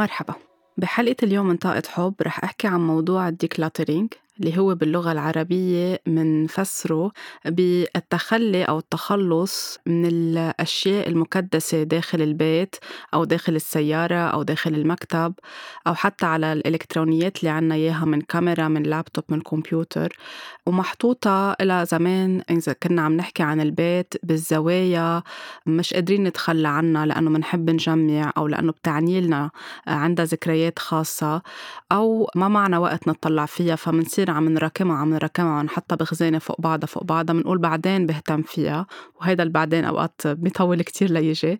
مرحبا. بحلقة اليوم من طاقة حب رح أحكي عن موضوع الديكلاترينج. اللي هو باللغة العربية منفسره بالتخلي أو التخلص من الأشياء المكدسة داخل البيت أو داخل السيارة أو داخل المكتب أو حتى على الإلكترونيات اللي عنا إياها من كاميرا من لابتوب من كمبيوتر. ومحطوطة إلى زمان إذا كنا عم نحكي عن البيت بالزوايا مش قادرين نتخلى عنها لأنه منحب نجمع أو لأنه بتعني لنا عندها ذكريات خاصة أو ما معنا وقت نطلع فيها فمنصير عم نراكمها عم نراكمها ونحطها بخزانة فوق بعضها فوق بعضها بنقول بعدين بهتم فيها وهيدا البعدين أوقات بيطول كتير ليجي.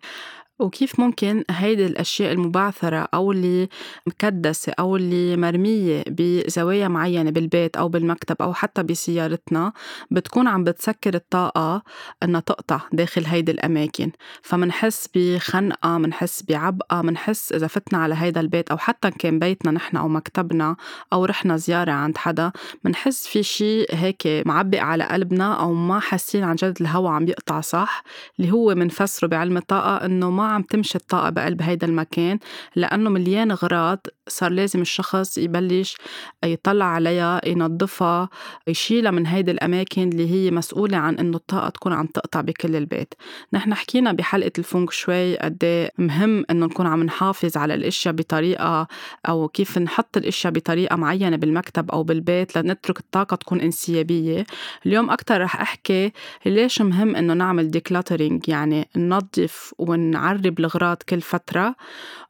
وكيف ممكن هيدي الأشياء المبعثرة أو اللي مكدسة أو اللي مرمية بزوايا معينة بالبيت أو بالمكتب أو حتى بسيارتنا بتكون عم بتسكر الطاقة إنها تقطع داخل هيدي الأماكن. فمنحس بخنقة منحس بعبقة منحس إذا فتنا على هيدا البيت أو حتى كان بيتنا نحن أو مكتبنا أو رحنا زيارة عند حدا منحس في شي هيك معبق على قلبنا أو ما حاسين عن جد الهوا عم يقطع صح اللي هو منفسره بعلم الطاقة إنه ما عم تمشي الطاقة بقلب هيدا المكان لأنه مليان غراض صار لازم الشخص يبلش يطلع عليها ينظفها يشيلها من هيدي الأماكن اللي هي مسؤولة عن إنه الطاقة تكون عم تقطع بكل البيت. نحن حكينا بحلقة الفونغ شوي قد إيه مهم إنه نكون عم نحافظ على الأشياء بطريقة أو كيف نحط الأشياء بطريقة معينة بالمكتب أو بالبيت لنترك الطاقة تكون إنسيابية. اليوم أكتر رح أحكي ليش مهم إنه نعمل ديكلاترينج يعني ننظف ونعرف نجرب الغراض كل فترة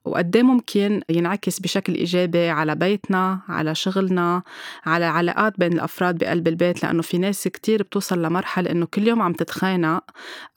وقد إيه ممكن ينعكس بشكل إيجابي على بيتنا على شغلنا على علاقات بين الأفراد بقلب البيت لأنه في ناس كتير بتوصل لمرحلة إنه كل يوم عم تتخانق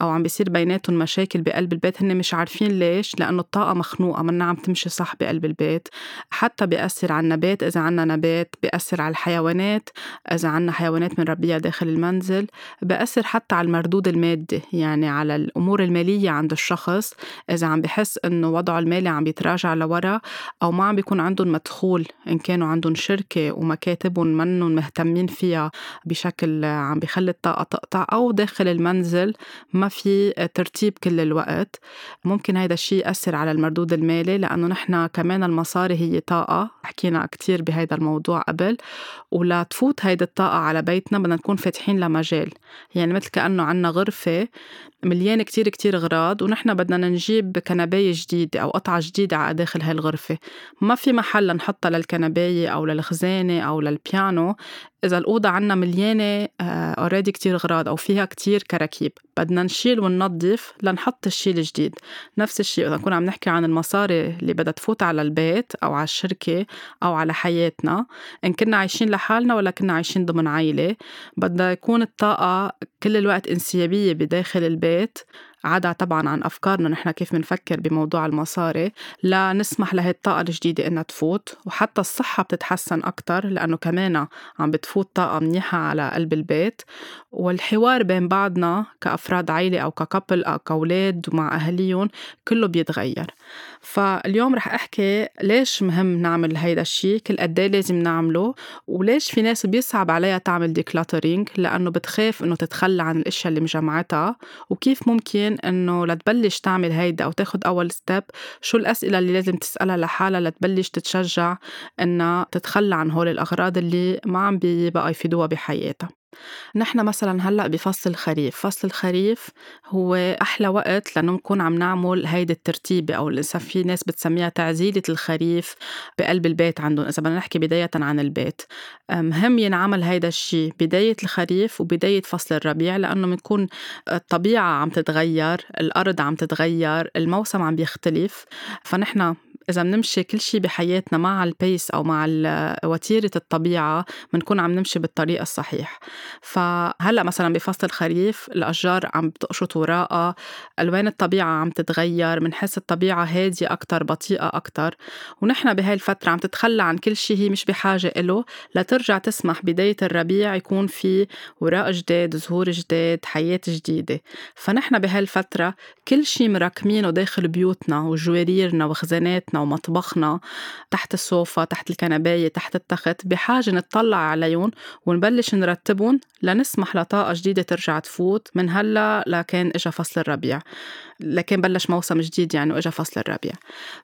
أو عم بيصير بيناتهم مشاكل بقلب البيت هن مش عارفين ليش لأنه الطاقة مخنوقة منا عم تمشي صح بقلب البيت. حتى بيأثر على النبات إذا عنا نبات بيأثر على الحيوانات إذا عنا حيوانات بنربيها داخل المنزل بيأثر حتى على المردود المادي يعني على الأمور المالية عند الشخص إذا عم بحس إنه وضعه المالي عم بيتراجع لورا أو ما عم بيكون عندهم مدخول إن كانوا عندهم شركة ومكاتبهم منهم مهتمين فيها بشكل عم بيخلي الطاقة تقطع أو داخل المنزل ما في ترتيب كل الوقت ممكن هيدا الشيء يأثر على المردود المالي لأنه نحن كمان المصاري هي طاقة. حكينا كتير بهيدا الموضوع قبل ولا تفوت هيدي الطاقة على بيتنا بدنا نكون فاتحين لمجال. يعني مثل كأنه عنا غرفة مليانة كتير كتير غراض ونحن بدنا نجيب كنباية جديدة أو قطعة جديدة على داخل هاي الغرفة ما في محل نحطها للكنباية أو للخزانة أو للبيانو. إذا الأوضة عنا مليانة أوريدي آه، كتير غراض أو فيها كتير كراكيب. بدنا نشيل وننظف لنحط الشيء الجديد. نفس الشيء إذا نكون عم نحكي عن المصاري اللي بدها تفوت على البيت أو على الشركة أو على حياتنا إن كنا عايشين لحالنا ولا كنا عايشين ضمن عائلة بدها يكون الطاقة كل الوقت انسيابية بداخل البيت. عدا طبعا عن أفكارنا نحن كيف بنفكر بموضوع المصاري لا نسمح لهي الطاقة الجديدة إنها تفوت وحتى الصحة بتتحسن أكتر لأنه كمان عم بتفوت طاقة منيحة على قلب البيت. والحوار بين بعضنا كأفراد عائلة أو ككابل أو كأولاد ومع أهليهم كله بيتغير. فاليوم رح أحكي ليش مهم نعمل هيدا الشيء كل قد إيه لازم نعمله وليش في ناس بيصعب عليها تعمل decluttering لأنه بتخاف إنه تتخلى عن الأشياء اللي مجمعتها وكيف ممكن إنه لتبلش تعمل هيدا أو تاخد أول step شو الأسئلة اللي لازم تسألها لحالها لتبلش تتشجع إنها تتخلى عن هول الأغراض اللي ما عم بيبقى يفيدوها بحياتها. نحن مثلا هلأ بفصل الخريف فصل الخريف هو أحلى وقت لأنه نكون عم نعمل هيدي الترتيبه أو لسه في ناس بتسميها تعزيلة الخريف بقلب البيت عندهم إذا بدنا نحكي بداية عن البيت. مهم ينعمل هيدا الشيء بداية الخريف وبداية فصل الربيع لأنه بنكون الطبيعة عم تتغير الأرض عم تتغير الموسم عم بيختلف. فنحن إذا بنمشي كل شيء بحياتنا مع البيس أو مع وتيرة الطبيعة بنكون عم نمشي بالطريقة الصحيح. فهلأ مثلا بفصل الخريف الأشجار عم بتقشط وراءها ألوان الطبيعة عم تتغير بنحس الطبيعة هادية أكتر بطيئة أكتر. ونحن بهاي الفترة عم تتخلى عن كل شيء هي مش بحاجة إله لترجع تسمح بداية الربيع يكون في وراء جداد زهور جداد حياة جديدة. فنحن بهاي الفترة كل شيء مراكمينه داخل بيوتنا وجواريرنا وخزاناتنا بيتنا ومطبخنا تحت السوفا تحت الكنباية تحت التخت بحاجة نطلع عليهم ونبلش نرتبهم لنسمح لطاقة جديدة ترجع تفوت من هلا لكان إجا فصل الربيع. لكن بلش موسم جديد يعني وإجا فصل الربيع.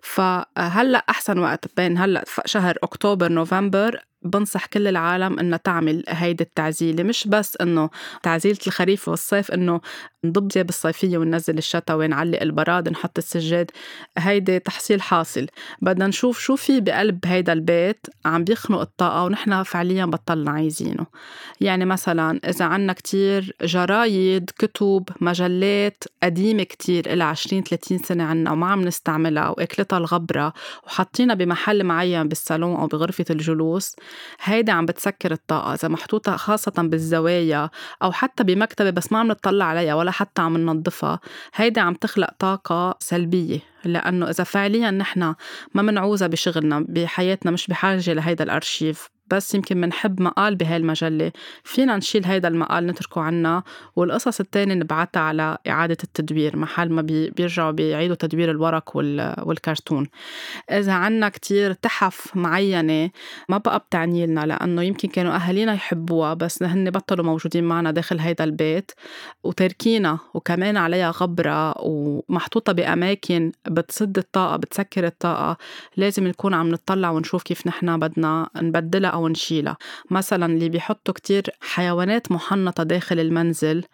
فهلا أحسن وقت بين هلا شهر أكتوبر نوفمبر بنصح كل العالم انها تعمل هيدي التعزيلة مش بس إنه تعزيلة الخريف والصيف إنه نضب ثياب الصيفية وننزل الشتوي نعلق البراد نحط السجاد. هيدي تحصيل حاصل. بدنا نشوف شو في بقلب هيدا البيت عم بيخنق الطاقة ونحن فعليا بطلنا عايزينه. يعني مثلا إذا عنا كتير جرايد كتب مجلات قديمة كتير إلها 20 30 سنة عنا وما عم نستعملها وأكلتها الغبرة وحاطينها بمحل معين بالصالون أو بغرفة الجلوس هيدا عم بتسكر الطاقة. إذا محطوطة خاصة بالزوايا أو حتى بمكتبة بس ما عم نطلع عليها ولا حتى عم ننظفها. هيدا عم تخلق طاقة سلبية لأنه إذا فعليا نحن ما منعوزها بشغلنا بحياتنا مش بحاجة لهيدا الأرشيف. بس يمكن منحب مقال بهاي المجلة فينا نشيل هيدا المقال نتركه عنا والقصص التانية نبعتها على إعادة التدوير محل ما بيرجعوا بيعيدوا تدوير الورق والكرتون. إذا عنا كتير تحف معينة ما بقى بتعني لنا لأنه يمكن كانوا أهالينا يحبوها بس هن بطلوا موجودين معنا داخل هيدا البيت وتركينا وكمان عليها غبرة ومحطوطة بأماكن بتسد الطاقة بتسكر الطاقة. لازم نكون عم نطلع ونشوف كيف نحن بدنا نبدلها أو نشيلها مثلا اللي بيحطوا كتير حيوانات محنطة داخل المنزل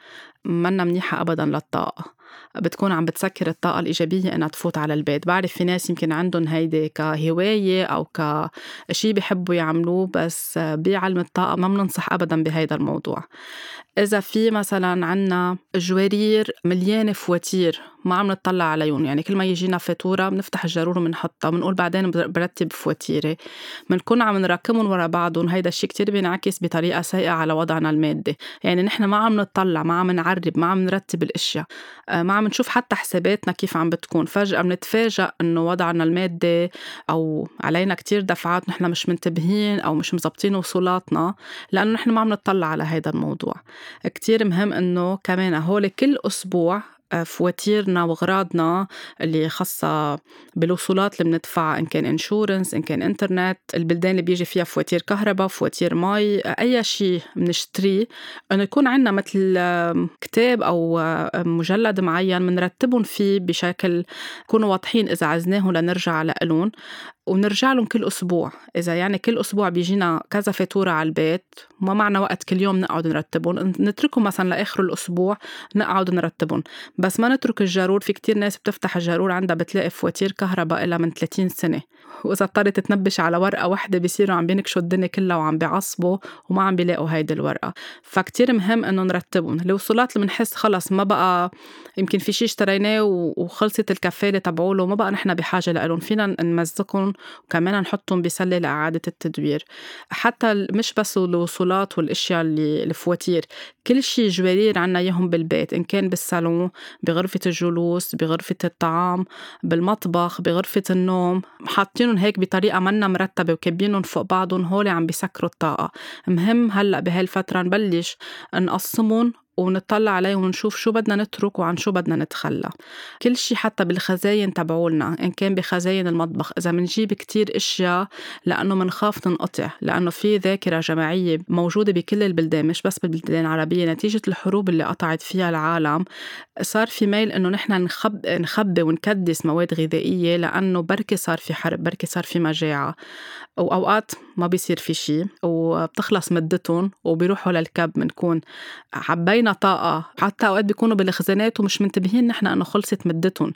منا منيحة أبدا للطاقة. بتكون عم بتسكر الطاقة الإيجابية إنها تفوت على البيت. بعرف في ناس يمكن عندهم هيدي كهواية أو كشي بيحبوا يعملوه بس بعلم الطاقة ما بننصح أبدا بهيدا الموضوع. إذا في مثلا عنا جوارير مليانة فواتير ما عم نطلع عليهم يعني كل ما يجينا فاتورة بنفتح الجرور وبنحطها بنقول بعدين برتب فواتيري. بنكون عم نركمهم ورا بعضهم. هيدا الشيء كتير بينعكس بطريقة سيئة على وضعنا المادي. يعني نحن ما عم نطلع ما عم نعرب ما عم نرتب الأشياء. آه، ما عم نشوف حتى حساباتنا كيف عم بتكون. فجأة بنتفاجأ إنه وضعنا المادي أو علينا كتير دفعات نحن مش منتبهين أو مش مزبطين وصولاتنا لأنه نحن ما عم نطلع على هيدا الموضوع. كتير مهم إنه كمان هول كل أسبوع آه، فواتيرنا واغراضنا اللي خاصة بالوصولات اللي بندفعها إن كان insurance إن كان انترنت البلدان اللي بيجي فيها فواتير كهرباء فواتير مي أي شيء بنشتريه إنه يكون عندنا مثل كتاب أو مجلد معين بنرتبهم فيه بشكل يكونوا واضحين إذا عزناهم لنرجع لهم ونرجع لهم كل أسبوع. إذا يعني كل أسبوع بيجينا كذا فاتورة على البيت ما معنا وقت كل يوم نقعد نرتبهم. نتركهم مثلا لآخر الأسبوع نقعد نرتبهم. بس ما نترك الجارور في كتير ناس بتفتح الجارور عندها بتلاقي فواتير كهرباء إلها من 30 سنة. وإذا اضطرت تنبش على ورقة واحدة بيصيروا عم بينكشوا الدنيا كلها وعم بيعصبوا وما عم بيلاقوا هيدي الورقة. فكتير مهم إنه نرتبهم. الوصولات اللي بنحس خلص ما بقى يمكن في شيء اشتريناه وخلصت الكفالة تبعوله ما بقى نحن بحاجة لهم فينا نمزقهم وكمان نحطهم بسلة لإعادة التدوير. حتى مش بس الوصولات والأشياء اللي الفواتير. كل شيء جوارير عنا إياهم بالبيت إن كان بالصالون بغرفة الجلوس بغرفة الطعام بالمطبخ بغرفة النوم. حاطينهم هيك بطريقة منا مرتبة وكبينهم فوق بعضهم هول عم بيسكروا الطاقة. مهم هلأ بهالفترة نبلش نقسمهم ونطلع عليه ونشوف شو بدنا نترك وعن شو بدنا نتخلى. كل شيء حتى بالخزاين تبعولنا إن كان بخزاين المطبخ. إذا منجيب كتير إشياء لأنه منخاف تنقطع لأنه في ذاكرة جماعية موجودة بكل البلدان مش بس بالبلدان العربية. نتيجة الحروب اللي قطعت فيها العالم صار في ميل إنه نحن نخب نخبي ونكدس مواد غذائية لأنه بركي صار في حرب بركي صار في مجاعة. وأوقات ما بيصير في شيء وبتخلص مدتهم وبيروحوا للكب بنكون عبينا طاقة. حتى أوقات بيكونوا بالخزانات ومش منتبهين نحن إنه خلصت مدتهم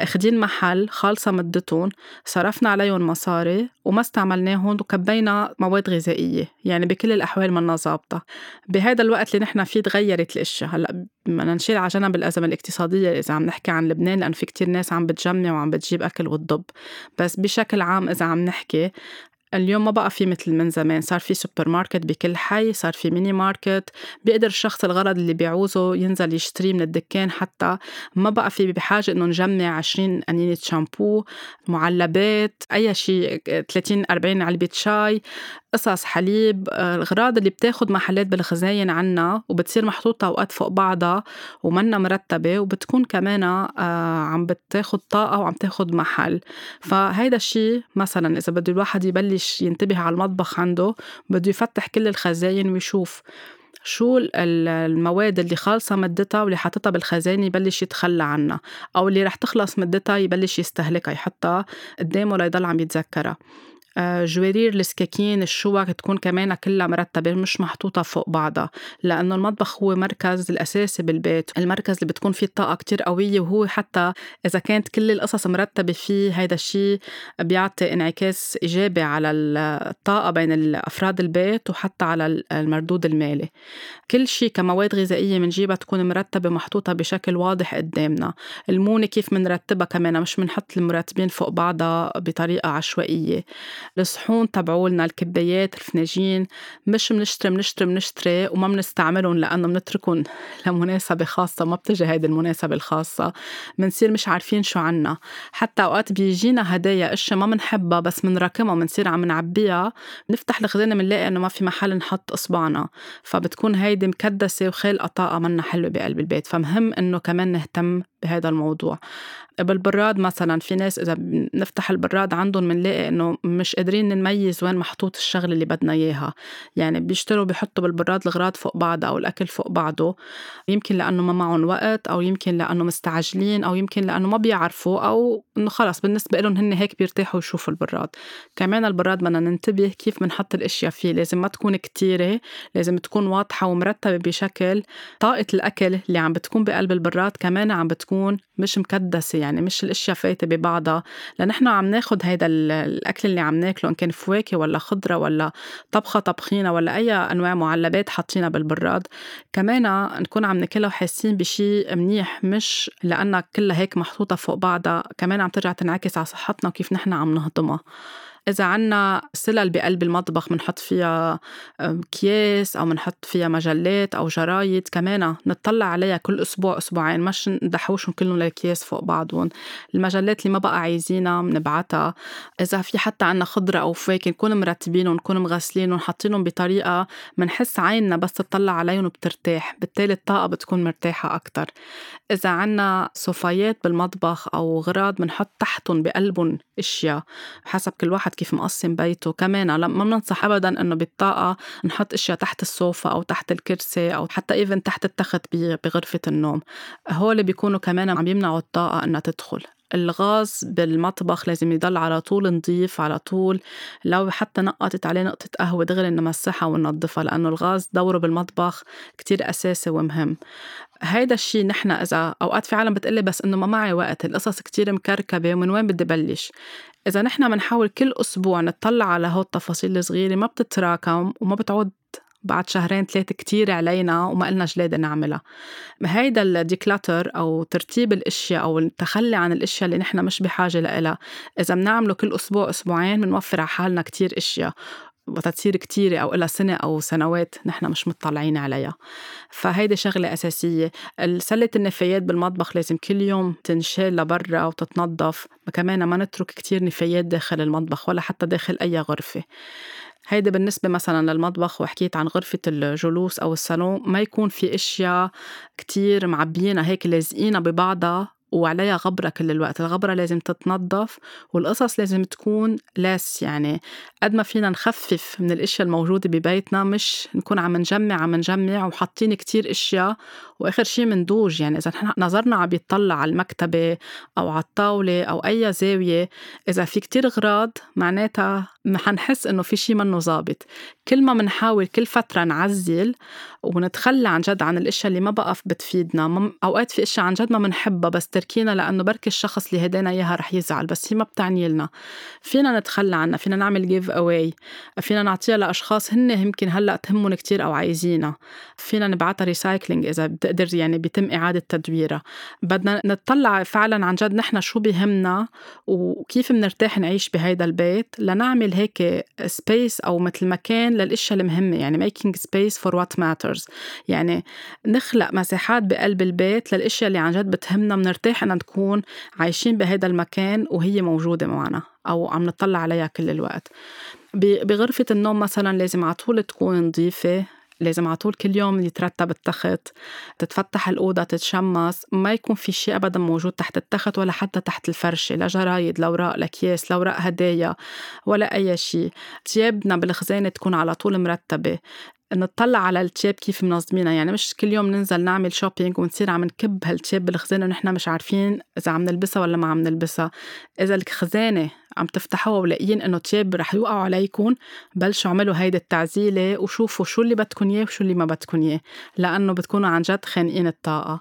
أخدين محل خالصة مدتهم صرفنا عليهم مصاري وما استعملناهم وكبينا مواد غذائية. يعني بكل الأحوال منا ظابطة. بهذا الوقت اللي نحن فيه تغيرت الأشياء. هلأ بدنا نشيل على جنب الأزمة الاقتصادية. إذا عم نحكي عن لبنان لأنه في كتير ناس عم بتجمع وعم بتجيب أكل وتضب. بس بشكل عام إذا عم نحكي اليوم ما بقى في مثل من زمان صار في سوبر ماركت بكل حي صار في mini market بيقدر الشخص الغرض اللي بيعوزه ينزل يشتريه من الدكان حتى ما بقى في بحاجة إنه نجمع 20 قنينة شامبو معلبات أي شيء 30 40 علبة شاي. قصص حليب الأغراض اللي بتاخد محلات بالخزاين عنا وبتصير محطوطة أوقات فوق بعضها ومنا مرتبة وبتكون كمان آه، عم بتاخد طاقة وعم تاخد محل. فهيدا الشي مثلا إذا بده الواحد يبلش ينتبه على المطبخ عنده بده يفتح كل الخزاين ويشوف شو المواد اللي خالصة مدتها واللي حاططها بالخزانة يبلش يتخلى عنها أو اللي رح تخلص مدتها يبلش يستهلكها يحطها قدامه ليضل عم يتذكرها. آه، جوارير السكاكين الشوك تكون كمان كلها مرتبة مش محطوطة فوق بعضها لأنه المطبخ هو مركز الأساسي بالبيت المركز اللي بتكون فيه الطاقة كتير قوية وهو حتى إذا كانت كل القصص مرتبة فيه هيدا الشيء بيعطي انعكاس إيجابي على الطاقة بين أفراد البيت وحتى على المردود المالي. كل شيء كمواد غذائية منجيبها تكون مرتبة محطوطة بشكل واضح قدامنا. المونة كيف منرتبها كمان مش منحط المرتبين فوق بعضها بطريقة عشوائية. الصحون تبعولنا الكبايات الفناجين. مش منشتري منشتري منشتري وما منستعملهم لأنه منتركهم لمناسبة خاصة ما بتجي هيدي المناسبة الخاصة. منصير مش عارفين شو عنا. حتى أوقات بيجينا هدايا أشياء ما منحبها بس منراكمها منصير عم نعبيها. بنفتح الخزانة منلاقي إنه ما في محل نحط إصبعنا. فبتكون هيدي مكدسة وخالقة طاقة منا حلوة بقلب البيت. فمهم إنه كمان نهتم بهذا الموضوع. بالبراد مثلا في ناس إذا بنفتح البراد عندهم بنلاقي إنه مش قادرين نميز وين محطوط الشغلة اللي بدنا إياها. يعني بيشتروا بيحطوا بالبراد الاغراض فوق بعضها أو الأكل فوق بعضه. يمكن لأنه ما معهم وقت أو يمكن لأنه مستعجلين أو يمكن لأنه ما بيعرفوا أو إنه خلص بالنسبة لهم هن هيك بيرتاحوا يشوفوا البراد. كمان البراد بدنا ننتبه كيف بنحط الأشياء فيه. لازم ما تكون كتيرة لازم تكون واضحة ومرتبة بشكل. طاقة الأكل اللي عم بتكون بقلب البراد كمان عم بتكون مش مكدسة يعني مش الأشياء فايتة ببعضها. لنحن عم ناخد هيدا الأكل اللي عم ناكله إن كان فواكه ولا خضرة ولا طبخة طبخينها ولا أي أنواع معلبات حاطينها بالبراد كمان نكون عم ناكلها وحاسين بشيء منيح مش لأنها كلها هيك محطوطة فوق بعضها كمان عم ترجع تنعكس على صحتنا وكيف نحن عم نهضمها. إذا عنا سلل بقلب المطبخ بنحط فيها أكياس أو بنحط فيها مجلات أو جرايد كمان نطلع عليها كل أسبوع أسبوعين مش ندحوشهم كلهم للأكياس فوق بعضهم. المجلات اللي ما بقى عايزينها بنبعتها إذا في حتى عنا خضرة أو فواكه نكون مرتبينهم نكون مغسلينهم حاطينهم بطريقة منحس عيننا بس تطلع عليهم وبترتاح بالتالي الطاقة بتكون مرتاحة أكتر. إذا عنا صفايات بالمطبخ أو غراض بنحط تحتهم بقلبهم أشياء حسب كل واحد كيف مقسم بيته. كمان ما بننصح ابدا إنه بالطاقة نحط أشياء تحت الصوفة أو تحت الكرسي أو حتى ايفن تحت التخت بغرفة النوم. هول بيكونوا كمان عم يمنعوا الطاقة إنها تدخل. الغاز بالمطبخ لازم يضل على طول نظيف على طول. لو حتى نقطت عليه نقطة قهوة دغري نمسحها وننظفها لأنه الغاز دوره بالمطبخ كتير أساسي ومهم. هيدا الشيء نحن إذا أوقات في عالم بتقلي بس إنه ما معي وقت القصص كتير مكركبة ومن وين بدي بلش؟ إذا نحن بنحاول كل أسبوع نطلع على هول التفاصيل الصغيرة ما بتتراكم وما بتعود بعد شهرين ثلاثة كتير علينا وما قلنا جلادة نعملها. هيدا الديكلاتر أو ترتيب الأشياء أو التخلي عن الأشياء اللي نحن مش بحاجة لها إذا بنعمله كل أسبوع أسبوعين بنوفر على حالنا كتير أشياء. وتتصير كتيرة أو إلى سنة أو سنوات نحن مش مطلعين عليها. فهيدي شغلة أساسية. سلة النفايات بالمطبخ لازم كل يوم تنشال لبرا وتتنظف. كمان ما نترك كتير نفايات داخل المطبخ ولا حتى داخل أي غرفة. هيدي بالنسبة مثلا للمطبخ وحكيت عن غرفة الجلوس أو الصالون ما يكون في أشياء كتير معبيينها هيك لازقينها ببعضها وعليها غبرة كل الوقت. الغبرة لازم تتنظف والقصص لازم تكون لاس يعني قد ما فينا نخفف من الأشياء الموجودة ببيتنا مش نكون عم نجمع عم نجمع وحاطين كتير أشياء وآخر شيء مندوج يعني إذا نظرنا عم يطلع على المكتبة أو على الطاولة أو أي زاوية إذا في كتير اغراض معناتها حنحس إنه في شيء منه ظابط. كل ما بنحاول كل فترة نعزل ونتخلى عن جد عن الإشياء اللي ما بقى بتفيدنا. أوقات في إشياء عن جد ما بنحبها بس تركينا لأنه بركي الشخص اللي هدينا إياها رح يزعل بس هي ما بتعني لنا. فينا نتخلى عنها فينا نعمل give away فينا نعطيها لأشخاص هن يمكن هلأ تهمهم كتير أو عايزينها. فينا نبعتها recycling إذا بتقدر يعني بيتم إعادة تدويرها. بدنا نطلع فعلا عن جد نحن شو بيهمنا وكيف بنرتاح نعيش بهيدا البيت لنعمل هيك space أو مثل مكان للأشياء المهمة يعني making space for what matters. يعني نخلق مساحات بقلب البيت للأشياء اللي عن جد بتهمنا بنرتاح ان نكون عايشين بهذا المكان وهي موجودة معنا أو عم نطلع عليها كل الوقت. بغرفة النوم مثلا لازم على طول تكون نظيفة. لازم على طول كل يوم يترتب التخت تتفتح الأوضة تتشمس ما يكون في شيء أبدا موجود تحت التخت ولا حتى تحت الفرشة لا جرايد لا لأكياس لا أوراق هدايا ولا أي شيء. تيابنا بالخزانة تكون على طول مرتبة. نطلع على التياب كيف منظمينها يعني مش كل يوم ننزل نعمل شوبينج ونصير عم نكب هالتياب بالخزانة ونحن مش عارفين إذا عم نلبسها ولا ما عم نلبسها. إذا الخزانة عم تفتحوها ولاقيين إنه تياب رح يوقعوا عليكم بلشوا اعملوا هيدي التعزيلة وشوفوا شو اللي بدكم إياه وشو اللي ما بدكم إياه لأنه بتكونوا عن جد خانقين الطاقة.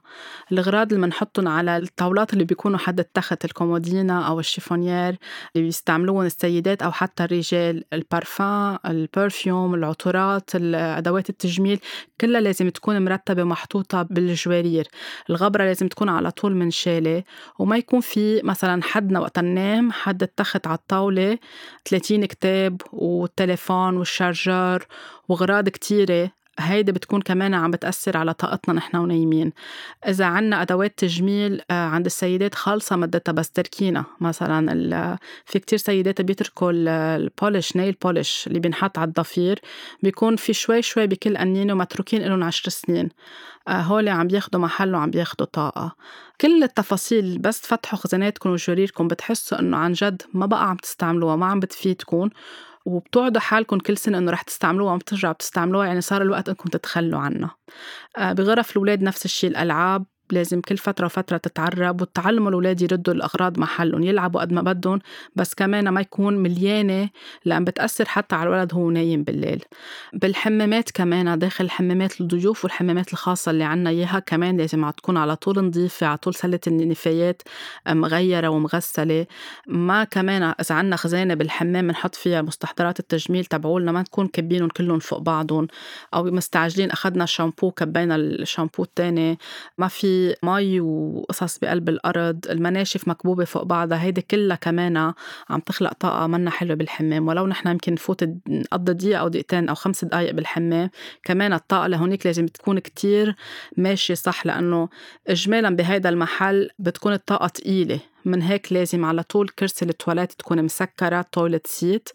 الاغراض اللي بنحطهم على الطاولات اللي بيكونوا حد التخت الكومودينا أو ال chiffonier اللي بيستعملوهم السيدات أو حتى الرجال ال parfum ال perfume العطورات ادوات التجميل كلها لازم تكون مرتبة محطوطة بالجوارير. الغبرة لازم تكون على طول منشالة وما يكون في مثلا حدنا وقت ننام حد التخت حطيت على الطاولة 30 كتاب والتليفون وال charger وغراض كتيرة. هيدي بتكون كمان عم بتأثر على طاقتنا نحن ونايمين. إذا عنا أدوات تجميل آه، عند السيدات خالصة مدتها بس تركينا. مثلا في كتير سيدات بيتركوا ال polish nail polish اللي بينحط على الضفير. بيكون في شوي شوي بكل قنينة ومتروكين لهم عشر سنين. آه، هول عم بياخدوا محل وعم بياخدوا طاقة. كل التفاصيل بس تفتحوا خزاناتكم وجواريركم بتحسوا إنه عن جد ما بقى عم تستعملوها ما عم بتفيدكم. وبتوعدوا حالكم كل سنة إنه رح تستعملوها وبترجعوا بتستعملوها يعني صار الوقت إنكم تتخلوا عنها آه، بغرف الأولاد نفس الشيء الألعاب لازم كل فترة وفترة تتعرب وتعلموا الأولاد يردوا الأغراض محلهم يلعبوا قد ما بدهم بس كمان ما يكون مليانة لأن بتأثر حتى على الولد هو نايم بالليل. بالحمامات كمان داخل حمامات الضيوف والحمامات الخاصة اللي عنا إياها كمان لازم تكون على طول نظيفة على طول سلة النفايات مغيرة ومغسلة. ما كمان إذا عنا خزانة بالحمام بنحط فيها مستحضرات التجميل تبعولنا ما نكون كبينهم كلهم فوق بعضهم أو مستعجلين أخذنا الشامبو كبينا الشامبو التاني. ما في مي وقصص بقلب الأرض المناشف مكبوبة فوق بعضها هيدي كلها كمان عم تخلق طاقة منا حلوة بالحمام. ولو نحن يمكن نفوت نقضي دقيقة أو دقيقتين أو خمس دقايق بالحمام كمان الطاقة لهونيك لازم تكون كتير ماشية صح لأنه إجمالا بهيدا المحل بتكون الطاقة تقيلة. من هيك لازم على طول كرسي التواليت تكون مسكرة toilet seat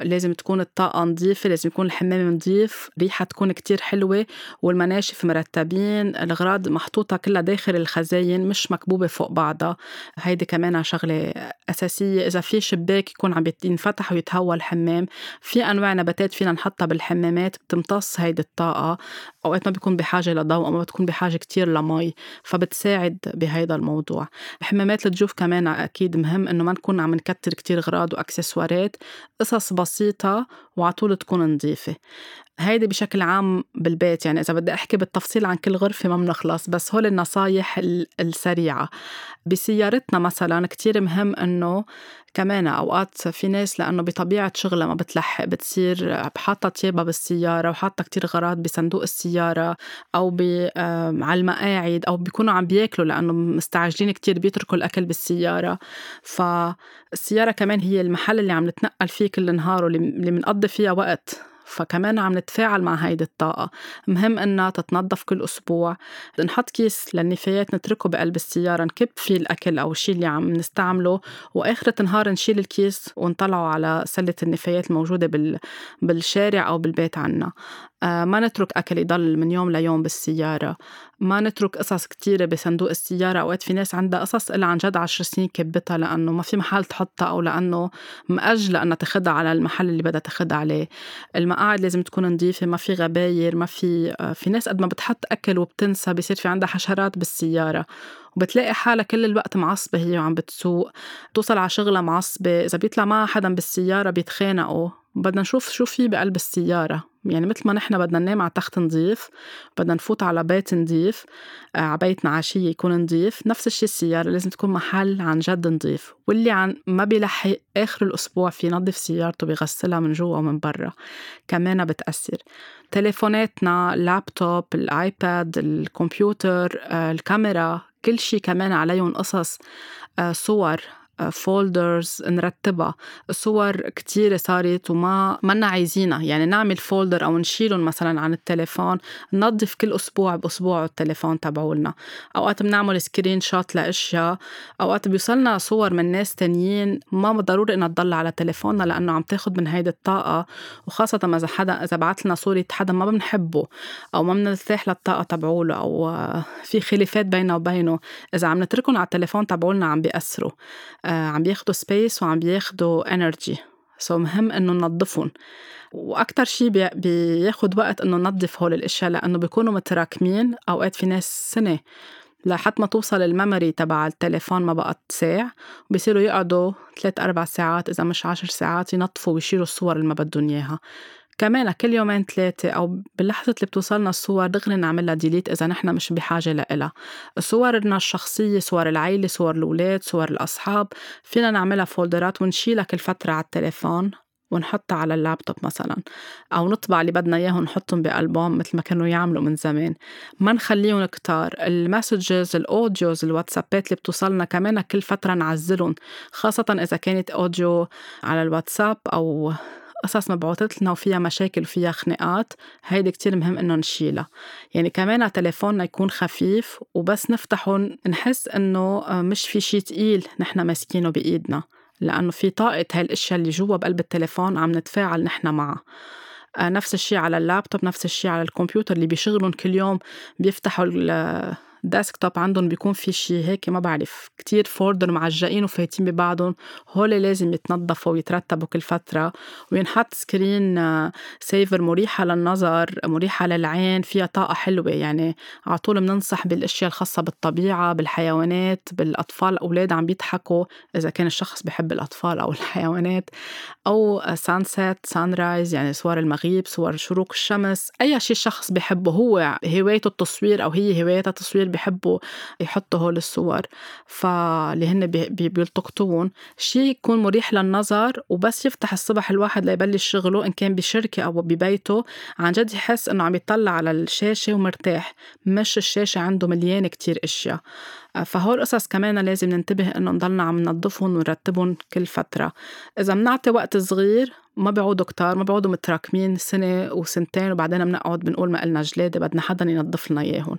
لازم تكون الطاقة نظيفة لازم يكون الحمام نظيف ريحة تكون كتير حلوة والمناشف مرتبين الأغراض محطوطة كلها داخل الخزاين مش مكبوبة فوق بعضها. هيدي كمان شغلة أساسية إذا في شباك يكون عم ينفتح ويتهوى الحمام. في أنواع نباتات فينا نحطها بالحمامات بتمتص هيدي الطاقة. أوقات ما بيكون بحاجة لضوء أو ما بتكون بحاجة كتير لمي فبتساعد بهيدا الموضوع. حمامات الجوف كمان أكيد مهم إنه ما نكون عم نكتر كتير أغراض وأكسسوارات. قصص بسيطة وعطول تكون نظيفة. هيدي بشكل عام بالبيت يعني إذا بدي أحكي بالتفصيل عن كل غرفة ما بنخلص بس هول النصايح السريعة. بسيارتنا مثلا كتير مهم إنه كمان أوقات في ناس لأنه بطبيعة شغلها ما بتلحق بتصير حاطة تيابها بالسيارة وحاطة كتير غراض بصندوق السيارة أو على المقاعد أو بيكونوا عم بياكلوا لأنه مستعجلين كتير بيتركوا الأكل بالسيارة. فالسيارة كمان هي المحل اللي عم نتنقل فيه كل نهار واللي بنقضي فيها وقت فكمان عم نتفاعل مع هيدي الطاقة. مهم إنها تتنظف كل أسبوع نحط كيس للنفايات نتركه بقلب السيارة نكب فيه الأكل أو الشيء اللي عم نستعمله وآخرة النهار نشيل الكيس ونطلعه على سلة النفايات الموجودة بالشارع أو بالبيت عنا. آه، ما نترك أكل يضل من يوم ليوم بالسيارة. ما نترك قصص كتيرة بصندوق السيارة. أوقات في ناس عندها قصص إلا عن جد عشر سنين كبتها لأنه ما في محل تحطها أو لأنه مأجلة أنها تاخدها على المحل اللي بدها تاخدها عليه. المقاعد لازم تكون نظيفة ما في غباير ما في آه، في ناس قد ما بتحط أكل وبتنسى بصير في عندها حشرات بالسيارة. وبتلاقي حالها كل الوقت معصبة هي وعم بتسوق. توصل على شغلها معصبة. إذا بيطلع معها حدا بالسيارة بيتخانقوا. بدنا نشوف شو في بقلب السيارة. يعني مثل ما نحن بدنا ننام على تخت نظيف بدنا نفوت على بيت نظيف آه، على بيتنا عشية يكون نظيف نفس الشيء السيارة لازم تكون محل عن جد نظيف واللي عن ما بيلحق آخر الأسبوع في ينظف سيارته بيغسلها من جوا ومن برا. كمان بتأثر. تليفوناتنا اللابتوب الآيباد الكمبيوتر آه، الكاميرا كل شيء كمان عليهم قصص آه، صور folders نرتبها. صور كتيرة صارت وما منا عايزينها. يعني نعمل folder أو نشيلهم مثلا عن التليفون ننظف كل أسبوع بأسبوع التليفون تبعولنا. أوقات بنعمل screenshot لأشياء. أوقات بيوصلنا صور من ناس تانيين. ما ضروري إنها تضل على تليفوننا لأنه عم تاخد من هيدي الطاقة. وخاصة إذا حدا إذا بعت لنا صورة حدا ما بنحبه أو ما بنرتاح للطاقة تبعوله أو في خلافات بيننا وبينه. إذا عم نتركهم على التليفون تبعولنا عم بيأثروا. آه، عم بياخدوا space وعم بياخدوا energy so مهم إنه ننظفهم. وأكثر شيء بي بياخد وقت إنه ننظف هول الأشياء لإنه بيكونوا متراكمين أوقات في ناس سنة. لحد ما توصل ال memory تبع التليفون ما بقت تساع بصيروا يقعدوا ثلاث أربع ساعات إذا مش عشر ساعات ينظفوا ويشيلوا الصور اللي ما بدهم إياها. كمان كل يومين ثلاثة أو باللحظة اللي بتوصلنا الصور دغري نعملها delete إذا نحن مش بحاجة لإلها. صورنا الشخصية صور العيلة صور الأولاد صور الأصحاب فينا نعملها folder ات ونشيلها كل فترة على التليفون ونحطها على اللابتوب مثلا أو نطبع اللي بدنا إياه ونحطهم بألبوم مثل ما كانوا يعملوا من زمان. ما نخليهم كتار ال messages ال audios الواتسابات اللي بتوصلنا كمان كل فترة نعزلهم خاصة إذا كانت audio على الواتساب أو قصص مبعوتة لنا وفيها مشاكل وفيها خناقات هيدي كتير مهم إنه نشيلها. يعني كمان تليفوننا يكون خفيف وبس نفتحه نحس إنه آه، مش في شي تقيل نحن ماسكينه بإيدنا لأنه في طاقة هاي الأشياء اللي جوا بقلب التليفون عم نتفاعل نحن معها. آه، نفس الشيء على اللابتوب نفس الشيء على الكمبيوتر اللي بيشغلوه كل يوم بيفتحوا desktop عندهم بيكون في شيء هيك ما بعرف كتير folder معجقين وفايتين ببعضهم. هول لازم يتنظفوا ويترتبوا كل فترة. وينحط screen saver مريحة للنظر مريحة للعين فيها طاقة حلوة. يعني على طول بننصح بالأشياء الخاصة بالطبيعة بالحيوانات بالأطفال. الأولاد عم بيضحكوا إذا كان الشخص بحب الأطفال أو الحيوانات. أو sunset sunrise يعني صور المغيب صور شروق الشمس. أي شيء الشخص بحبه هو هوايته التصوير أو هي هوايتها التصوير بيحبوا يحطوا هول الصور فاللي هن بيلتقطوهم شيء يكون مريح للنظر وبس يفتح الصبح الواحد ليبلش شغله إن كان بشركة أو ببيته عن جد يحس إنه عم يطلع على الشاشة ومرتاح. مش الشاشة عنده مليانة كتير أشياء. فهول القصص كمان لازم ننتبه إنه نضلنا عم ننظفهم ونرتبهم كل فترة. إذا بنعطي وقت صغير ما بيعودوا كتار ما بيعودوا متراكمين سنة وسنتين وبعدين بنقعد بنقول ما قلنا جلادة بدنا حدا ينظف لنا إياهم.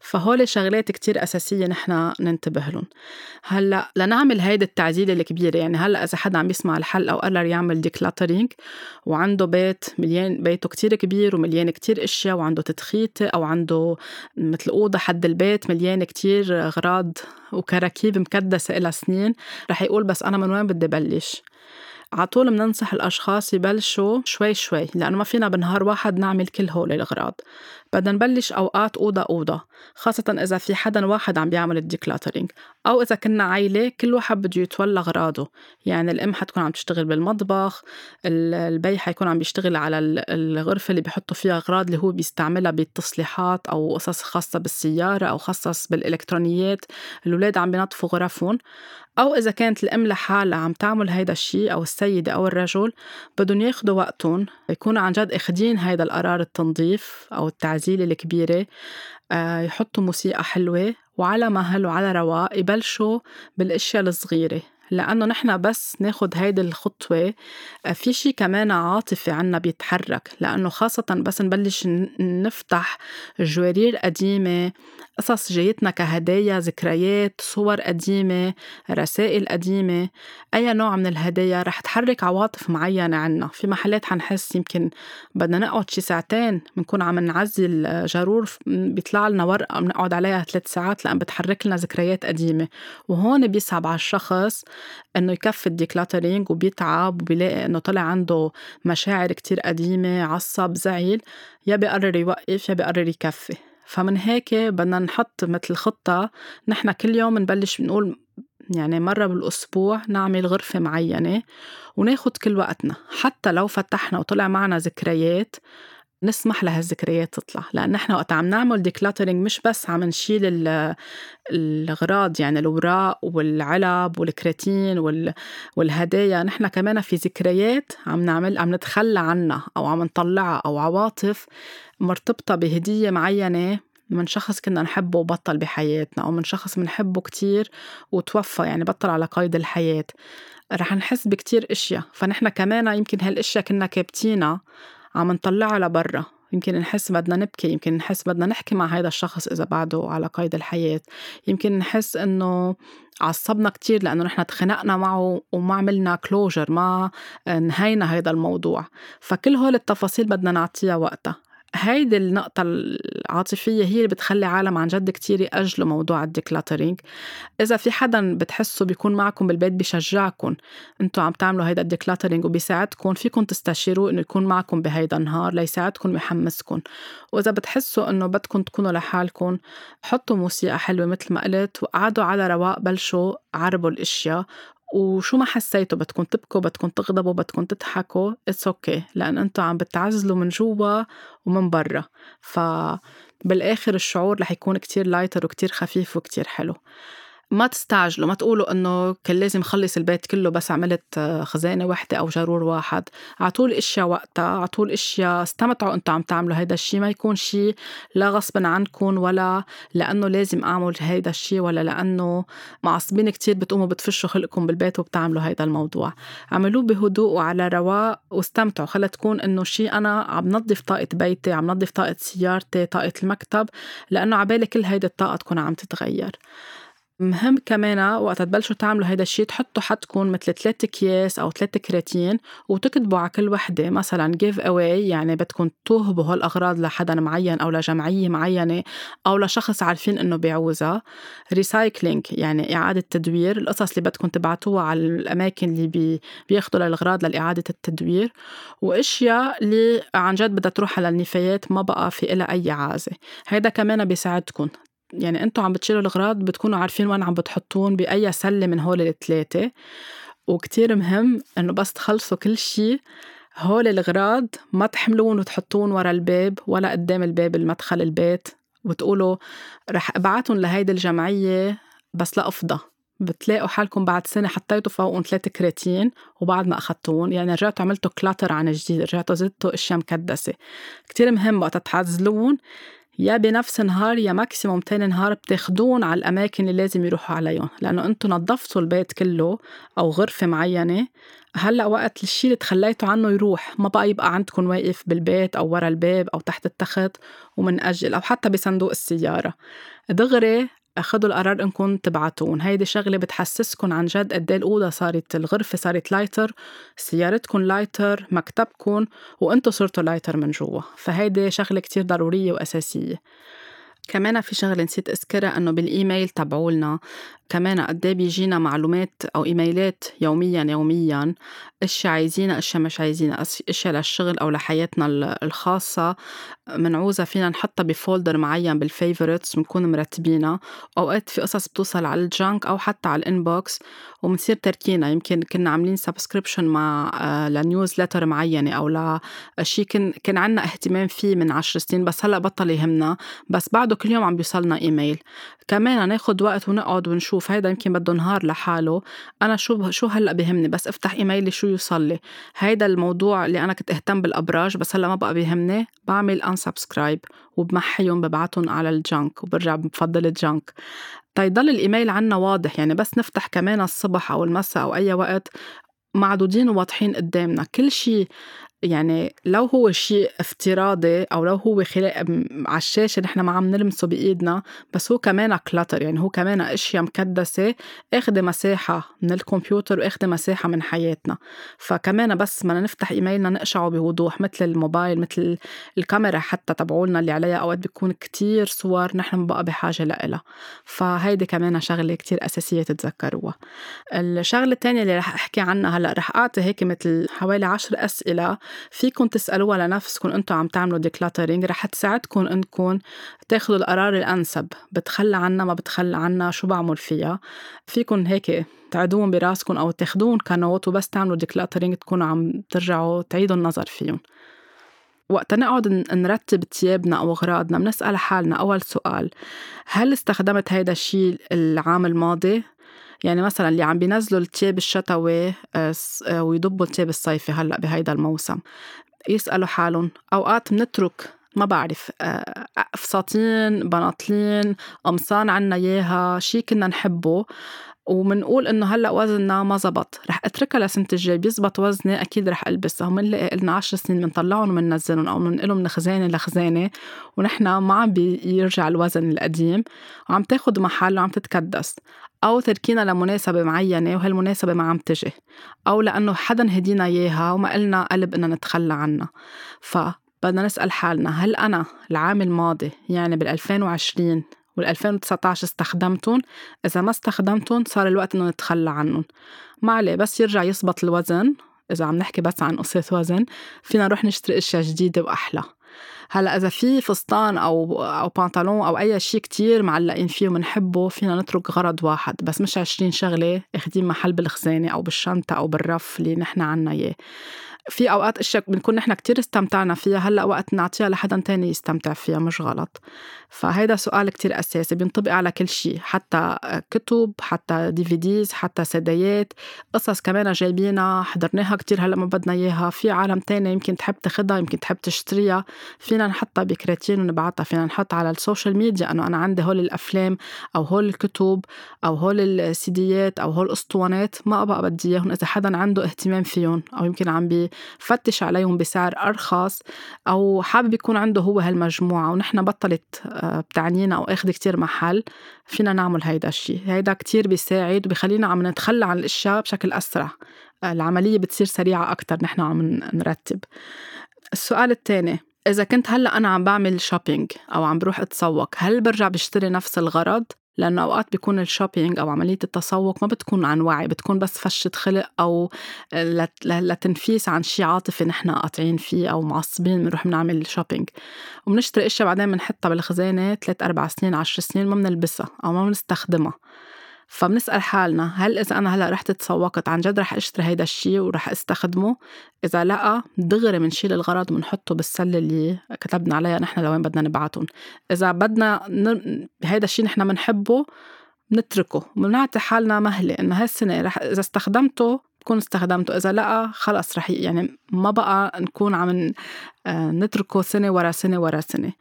فهول شغلات كتير أساسية نحن ننتبه لهم. هلأ لنعمل هيدي التعديلة الكبيرة يعني هلأ إذا حدا عم يسمع الحلقة وقرر يعمل ديكلاترينج وعنده بيت مليان بيته كتير كبير ومليان كتير أشياء وعنده تدخيتة أو عنده مثل أوضة حد البيت مليان كتير أغراض وكراكيب مكدسة إلى سنين رح يقول بس أنا من وين بدي بلش؟ على طول بننصح الأشخاص يبلشوا شوي شوي لأنه ما فينا بنهار واحد نعمل كل هول الأغراض. بدنا نبلش أوقات أوضة أوضة خاصة إذا في حدا واحد عم بيعمل ال decluttering أو إذا كنا عيلة كل واحد بده يتولى أغراضه. يعني الأم حتكون عم تشتغل بالمطبخ البي حيكون عم بيشتغل على الغرفة اللي بيحطوا فيها أغراض اللي هو بيستعملها بالتصليحات أو قصص خاصة بالسيارة أو خاصة بالإلكترونيات. الأولاد عم بينظفوا غرفهم. أو إذا كانت الأم لحالها عم تعمل هيدا الشيء أو السيدة أو الرجل بدهم ياخدوا وقتهم يكونوا عن جد أخدين هيدا القرار التنظيف أو التعزيلة الكبيرة آه، يحطوا موسيقى حلوة وعلى مهل وعلى رواق يبلشوا بالأشياء الصغيرة. لأنه نحن بس ناخد هيدي الخطوة. آه، في شي كمان عاطفي عنا بيتحرك لأنه خاصة بس نبلش نفتح جوارير قديمة قصص جايتنا كهدايا ذكريات صور قديمة رسائل قديمة أي نوع من الهدايا رح تحرك عواطف معينة عنا. في محلات حنحس يمكن بدنا نقعد شي ساعتين بنكون عم نعزل جارور بيطلع لنا ورقة بنقعد عليها ثلاث ساعات لأن بتحرك لنا ذكريات قديمة. وهون بيصعب على الشخص إنه يكفي الديكلاترينج وبيتعب وبيلاقي إنه طلع عنده مشاعر كتير قديمة عصب زعل يا بيقرر يوقف يا بيقرر يكفي. فمن هيك بدنا نحط مثل خطة نحن كل يوم نبلش بنقول يعني مرة بالأسبوع نعمل غرفة معينة وناخد كل وقتنا. حتى لو فتحنا وطلع معنا ذكريات نسمح لهالذكريات تطلع. لأن نحن وقت عم نعمل ديكلاترينج مش بس عم نشيل الأغراض يعني الأوراق والعلب والكراتين والهدايا نحن كمان في ذكريات عم نعمل عم نتخلى عنها أو عم نطلعها أو عواطف مرتبطة بهدية معينة من شخص كنا نحبه وبطل بحياتنا أو من شخص منحبه كتير وتوفى يعني بطل على قيد الحياة. رح نحس بكتير إشياء. فنحن كمان يمكن هالإشياء كنا كابتينها عم نطلعها لبرا. يمكن نحس بدنا نبكي يمكن نحس بدنا نحكي مع هذا الشخص إذا بعده على قيد الحياة. يمكن نحس إنه عصبنا كتير لأنه نحن تخنقنا معه وما عملنا closure ما نهينا هذا الموضوع. فكل هول التفاصيل بدنا نعطيها وقتها. هيدي النقطة العاطفية هي اللي بتخلي عالم عن جد كتير يأجلوا موضوع ال decluttering. إذا في حدا بتحسوا بيكون معكم بالبيت بيشجعكم أنتوا عم تعملوا هيدا ال decluttering وبيساعدكم فيكم تستشيروه إنه يكون معكم بهيدا النهار ليساعدكم ويحمسكم وإذا بتحسوا إنه بدكم تكونوا لحالكم حطوا موسيقى حلوة مثل ما قلت وقعدوا على رواق بلشوا غربوا الأشياء وشو ما حسيتوا بدكم تبكوا بدكم تغضبوا بدكم تضحكوا it's okay okay. لأن أنتوا عم بتعزلوا من جوا ومن برا فبالآخر الشعور رح يكون كتير lighter وكتير خفيف وكتير حلو ما تستعجلوا ما تقولوا إنه كان لازم خلص البيت كله بس عملت آه، خزانة واحدة أو جرور واحد. اعطوا الأشياء وقتها اعطوا الأشياء استمتعوا أنتم عم تعملوا هيدا الشيء ما يكون شيء لا غصبا عنكم ولا لأنه لازم أعمل هيدا الشيء ولا لأنه معصبين كتير بتقوموا بتفشوا خلقكم بالبيت وبتعملوا هيدا الموضوع. عملوه بهدوء وعلى رواق واستمتعوا. خلت تكون إنه شيء أنا عم نظف طاقة بيتي عم نظف طاقة سيارتي طاقة المكتب لأنه عبالي كل هيدي الطاقة تكون عم تتغير. مهم كمان وقت تبلشوا تعملوا هيدا الشيء تحطوا حدكم مثل ثلاث أكياس أو ثلاث كراتين وتكتبوا على كل وحدة مثلا give away يعني بدكم توهبوا هالأغراض لحدا معين أو لجمعية معينة أو لشخص عارفين إنه بيعوزها. recycling يعني إعادة تدوير القصص اللي بدكم تبعتوها على الأماكن اللي بي بياخذوا للأغراض لإعادة التدوير. وأشياء اللي عن جد بدها تروح على النفايات ما بقى في لها أي عازة. هيدا كمان بيساعدكم. يعني أنتوا عم بتشيلوا الاغراض بتكونوا عارفين وين عم بتحطون بأي سلة من هول الثلاثه وكتير مهم إنه بس تخلصوا كل شيء هول الغراض ما تحملون وتحطون ورا الباب ولا قدام الباب المدخل البيت. وتقولوا رح أبعتهم لهيدي الجمعية بس لأفضى. بتلاقوا حالكم بعد سنة حطيتوا فوقهم ثلاث كراتين وبعد ما أخدتون يعني رجعتوا عملتوا كلاتر عن جديد رجعتوا زدتوا أشياء مكدسة. كتير مهم وقت تعزلون يا بنفس نهار يا ماكسيموم تاني نهار بتاخدون على الأماكن اللي لازم يروحوا عليهم. لأنه أنتوا نظفتوا البيت كله أو غرفة معينة هلأ وقت الشيء اللي تخليتوا عنه يروح ما بقى يبقى عندكم واقف بالبيت أو ورا الباب أو تحت التخت ومنأجل أو حتى بصندوق السيارة. دغري أخدوا القرار إنكم تبعتوه. هيدي شغلة بتحسسكم عن جد قد إيه الأوضة صارت الغرفة صارت lighter سيارتكم lighter مكتبكم وأنتوا صرتوا lighter من جوا. فهيدي شغلة كتير ضرورية وأساسية. كمان في شغلة نسيت أذكرها إنه بالإيميل تبعولنا. كمان قد إيه بيجينا معلومات أو إيميلات يوميا يوميا اشياء عايزينها اشياء مش عايزينها اشياء للشغل أو لحياتنا الخاصة. منعوزها فينا نحطها ب folder معين بال favorites بنكون مرتبينها. أوقات في قصص بتوصل على ال junk أو حتى على ال inbox وبنصير تاركينها. يمكن كنا عاملين subscription مع آه، ل newsletter معينة أو لشيء كان كان عنا اهتمام فيه من عشر سنين بس هلأ بطل يهمنا. بس بعده كل يوم عم بيوصلنا إيميل. كمان ناخد وقت ونقعد ونشوف هيدا يمكن بده نهار لحاله. أنا شو شو هلأ بهمني؟ بس افتح إيميلي شو يوصل لي هيدا الموضوع اللي أنا كنت أهتم بالأبراج بس هلأ ما بقى بيهمني بعمل unsubscribe وبمحيهم ببعتهم على ال junk وبرجع بفضي ال junk تيضل الإيميل عنا واضح. يعني بس نفتح كمان الصبح أو المساء أو أي وقت معدودين وواضحين قدامنا. كل شيء يعني لو هو شيء افتراضي أو لو هو خلاق على الشاشة نحن ما عم نلمسه بإيدنا بس هو كمان كلتر يعني هو كمان أشياء مكدسة اخذ مساحة من الكمبيوتر واخذ مساحة من حياتنا. فكمان بس بدنا نفتح إيميلنا نقشعه بوضوح مثل الموبايل مثل الكاميرا حتى تبعولنا اللي عليها أوقات بيكون كتير صور نحن ما بقى بحاجة لها فهيدي كمان شغلة كتير أساسية تتذكروها. الشغلة الثانية اللي رح أحكي عنها هلأ رح أعطي هيك مثل حوالي عشر أسئلة فيكم تسألوها لنفسكم أنتم عم تعملوا decluttering رح تساعدكم أنكم تاخذوا القرار الأنسب. بتخلى عنا ما بتخلى عنا شو بعمل فيها؟ فيكم هيك تعدوهم براسكم أو تاخدون ك note وبس تعملوا decluttering تكونوا عم ترجعوا تعيدوا النظر فيهم. وقت نقعد نرتب ثيابنا أو أغراضنا بنسأل حالنا أول سؤال هل استخدمت هيدا الشيء العام الماضي؟ يعني مثلا اللي عم بينزلوا التياب الشتوي آه، آه، ويضبوا التياب الصيفي هلأ بهيدا الموسم يسألوا حالهم أوقات بنترك ما بعرف آه، فساتين بناطلين قمصان عنا إياها شي كنا نحبه. وبنقول إنه هلأ وزننا ما زبط. رح أتركها لسنه الجاي بيزبط وزني أكيد رح ألبسها. ومنلاقي لنا قلنا 10 سنين بنطلعهم وبننزلهم أو بننقلهم من خزانه لخزانة ونحن ما عم بيرجع الوزن القديم. وعم تاخذ محل وعم تتكدس. أو تركينا لمناسبة معينة وهالمناسبة ما عم تجي. أو لأنه حدا هدينا إياها وما قلنا قلب إنه نتخلى عنها. ف بدنا نسأل حالنا هل أنا العام الماضي يعني بال2020 وال2019 استخدمتهم إذا ما استخدمتهم صار الوقت إنه نتخلى عنهم. ما عليه بس يرجع يصبط الوزن. إذا عم نحكي بس عن قصة وزن فينا نروح نشتري أشياء جديدة وأحلى. هلأ إذا في فستان أو أو بنطلون أو أي شيء كتير معلقين فيه وبنحبه فينا نترك غرض واحد. بس مش عشرين شغلة اخدين محل بالخزانة أو بالشنطة أو بالرف اللي نحن عنا إياه. في أوقات أشياء بنكون نحن كتير استمتعنا فيها هلأ وقت نعطيها لحدا تاني يستمتع فيها مش غلط. فهيدا سؤال كتير أساسي بينطبق على كل شيء حتى كتب حتى دي في ديز حتى سدايات قصص كمان جايبينها حضرناها كتير هلأ ما بدنا إياها. في عالم تاني يمكن تحب تاخدها يمكن تحب تشتريها. فينا نحطها بكراتين ونبعتها فينا نحط على ال social media إنه أنا عندي هول الأفلام أو هول الكتب أو هول السيديات أو هول الاسطوانات ما بقى بدي إياهم إذا حدا عنده اهتمام فيهم أو يمكن عم بيفتش عليهم بسعر أرخص أو حابب يكون عنده هو هالمجموعة. ونحن بطلت بتعنينا أو أخذ كتير محل فينا نعمل هيدا الشيء هيدا كتير بيساعد وبيخلينا عم نتخلى عن الأشياء بشكل أسرع. آه، العملية بتصير سريعة أكتر نحن عم نرتب. السؤال الثاني إذا كنت هلأ أنا عم بعمل shopping أو عم بروح أتسوق هل برجع بشتري نفس الغرض؟ لأنه أوقات بيكون ال shopping أو عملية التسوق ما بتكون عن وعي بتكون بس فشة خلق أو لتنفيس عن شي عاطفي نحن قاطعين فيه أو معصبين بنروح بنعمل shopping وبنشتري أشياء بعدين بنحطها بالخزانة ثلاث أربع سنين عشر سنين ما بنلبسها أو ما بنستخدمها. فبنسأل حالنا هل إذا أنا هلأ رحت تسوقت عن جد رح أشتري هيدا الشيء ورح أستخدمه؟ إذا لأ دغري بنشيل الغرض وبنحطه بالسلة اللي كتبنا عليها نحن لوين بدنا نبعتهم إذا بدنا ن... هيدا الشيء نحن بنحبه بنتركه بنعطي حالنا مهلة إنه هالسنة رح إذا استخدمته بكون استخدمته إذا لأ خلص رح يعني ما بقى نكون عم آه، نتركه سنة ورا سنة ورا سنة.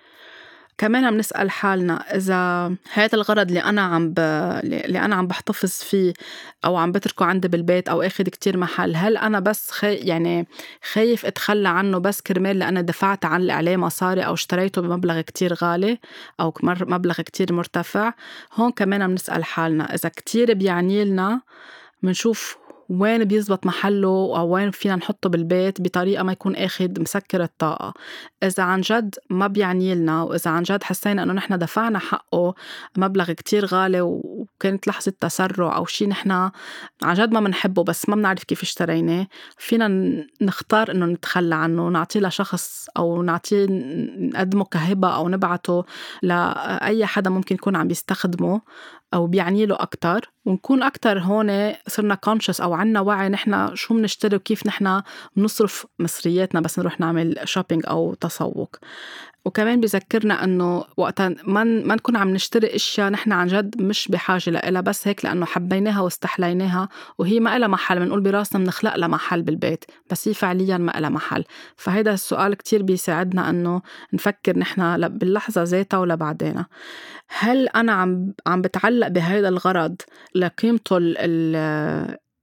كمان عم نسأل حالنا إذا هذا الغرض اللي أنا عم ب... اللي أنا عم بحتفظ فيه أو عم بتركه عندي بالبيت أو أخذ كتير محل هل أنا بس خي... يعني خايف أتخلى عنه بس كرمال لأنا دفعت عن عليه مصاري أو اشتريته بمبلغ كتير غالي أو مبلغ كتير مرتفع؟ هون كمان عم نسأل حالنا إذا كتير بيعني لنا منشوف وين بيزبط محله أو وين فينا نحطه بالبيت بطريقة ما يكون اخد مسكر الطاقة. إذا عن جد ما بيعني لنا وإذا عن جد حسينا إنه نحن دفعنا حقه مبلغ كتير غالي وكانت لحظة تسرع أو شيء نحن عن جد ما بنحبه بس ما بنعرف كيف اشتريناه فينا نختار إنه نتخلى عنه نعطيه لشخص أو نعطيه نقدمه كهبة أو نبعته لأي حدا ممكن يكون عم يستخدمه. أو بيعني له أكتر. ونكون أكتر هون صرنا كونشس أو عنا وعي نحن شو بنشتري وكيف نحن بنصرف مصرياتنا بس نروح نعمل شوبينج أو تسوق. وكمان بذكرنا إنه وقتا ما ما نكون عم نشتري إشياء نحن عن جد مش بحاجة لها بس هيك لأنه حبيناها واستحليناها وهي ما لها محل بنقول براسنا بنخلق لها محل بالبيت بس هي فعليا ما لها محل. فهيدا السؤال كتير بيساعدنا إنه نفكر نحن باللحظة ذاتها ولبعدين هل أنا عم عم بتعلق بهذا الغرض لقيمته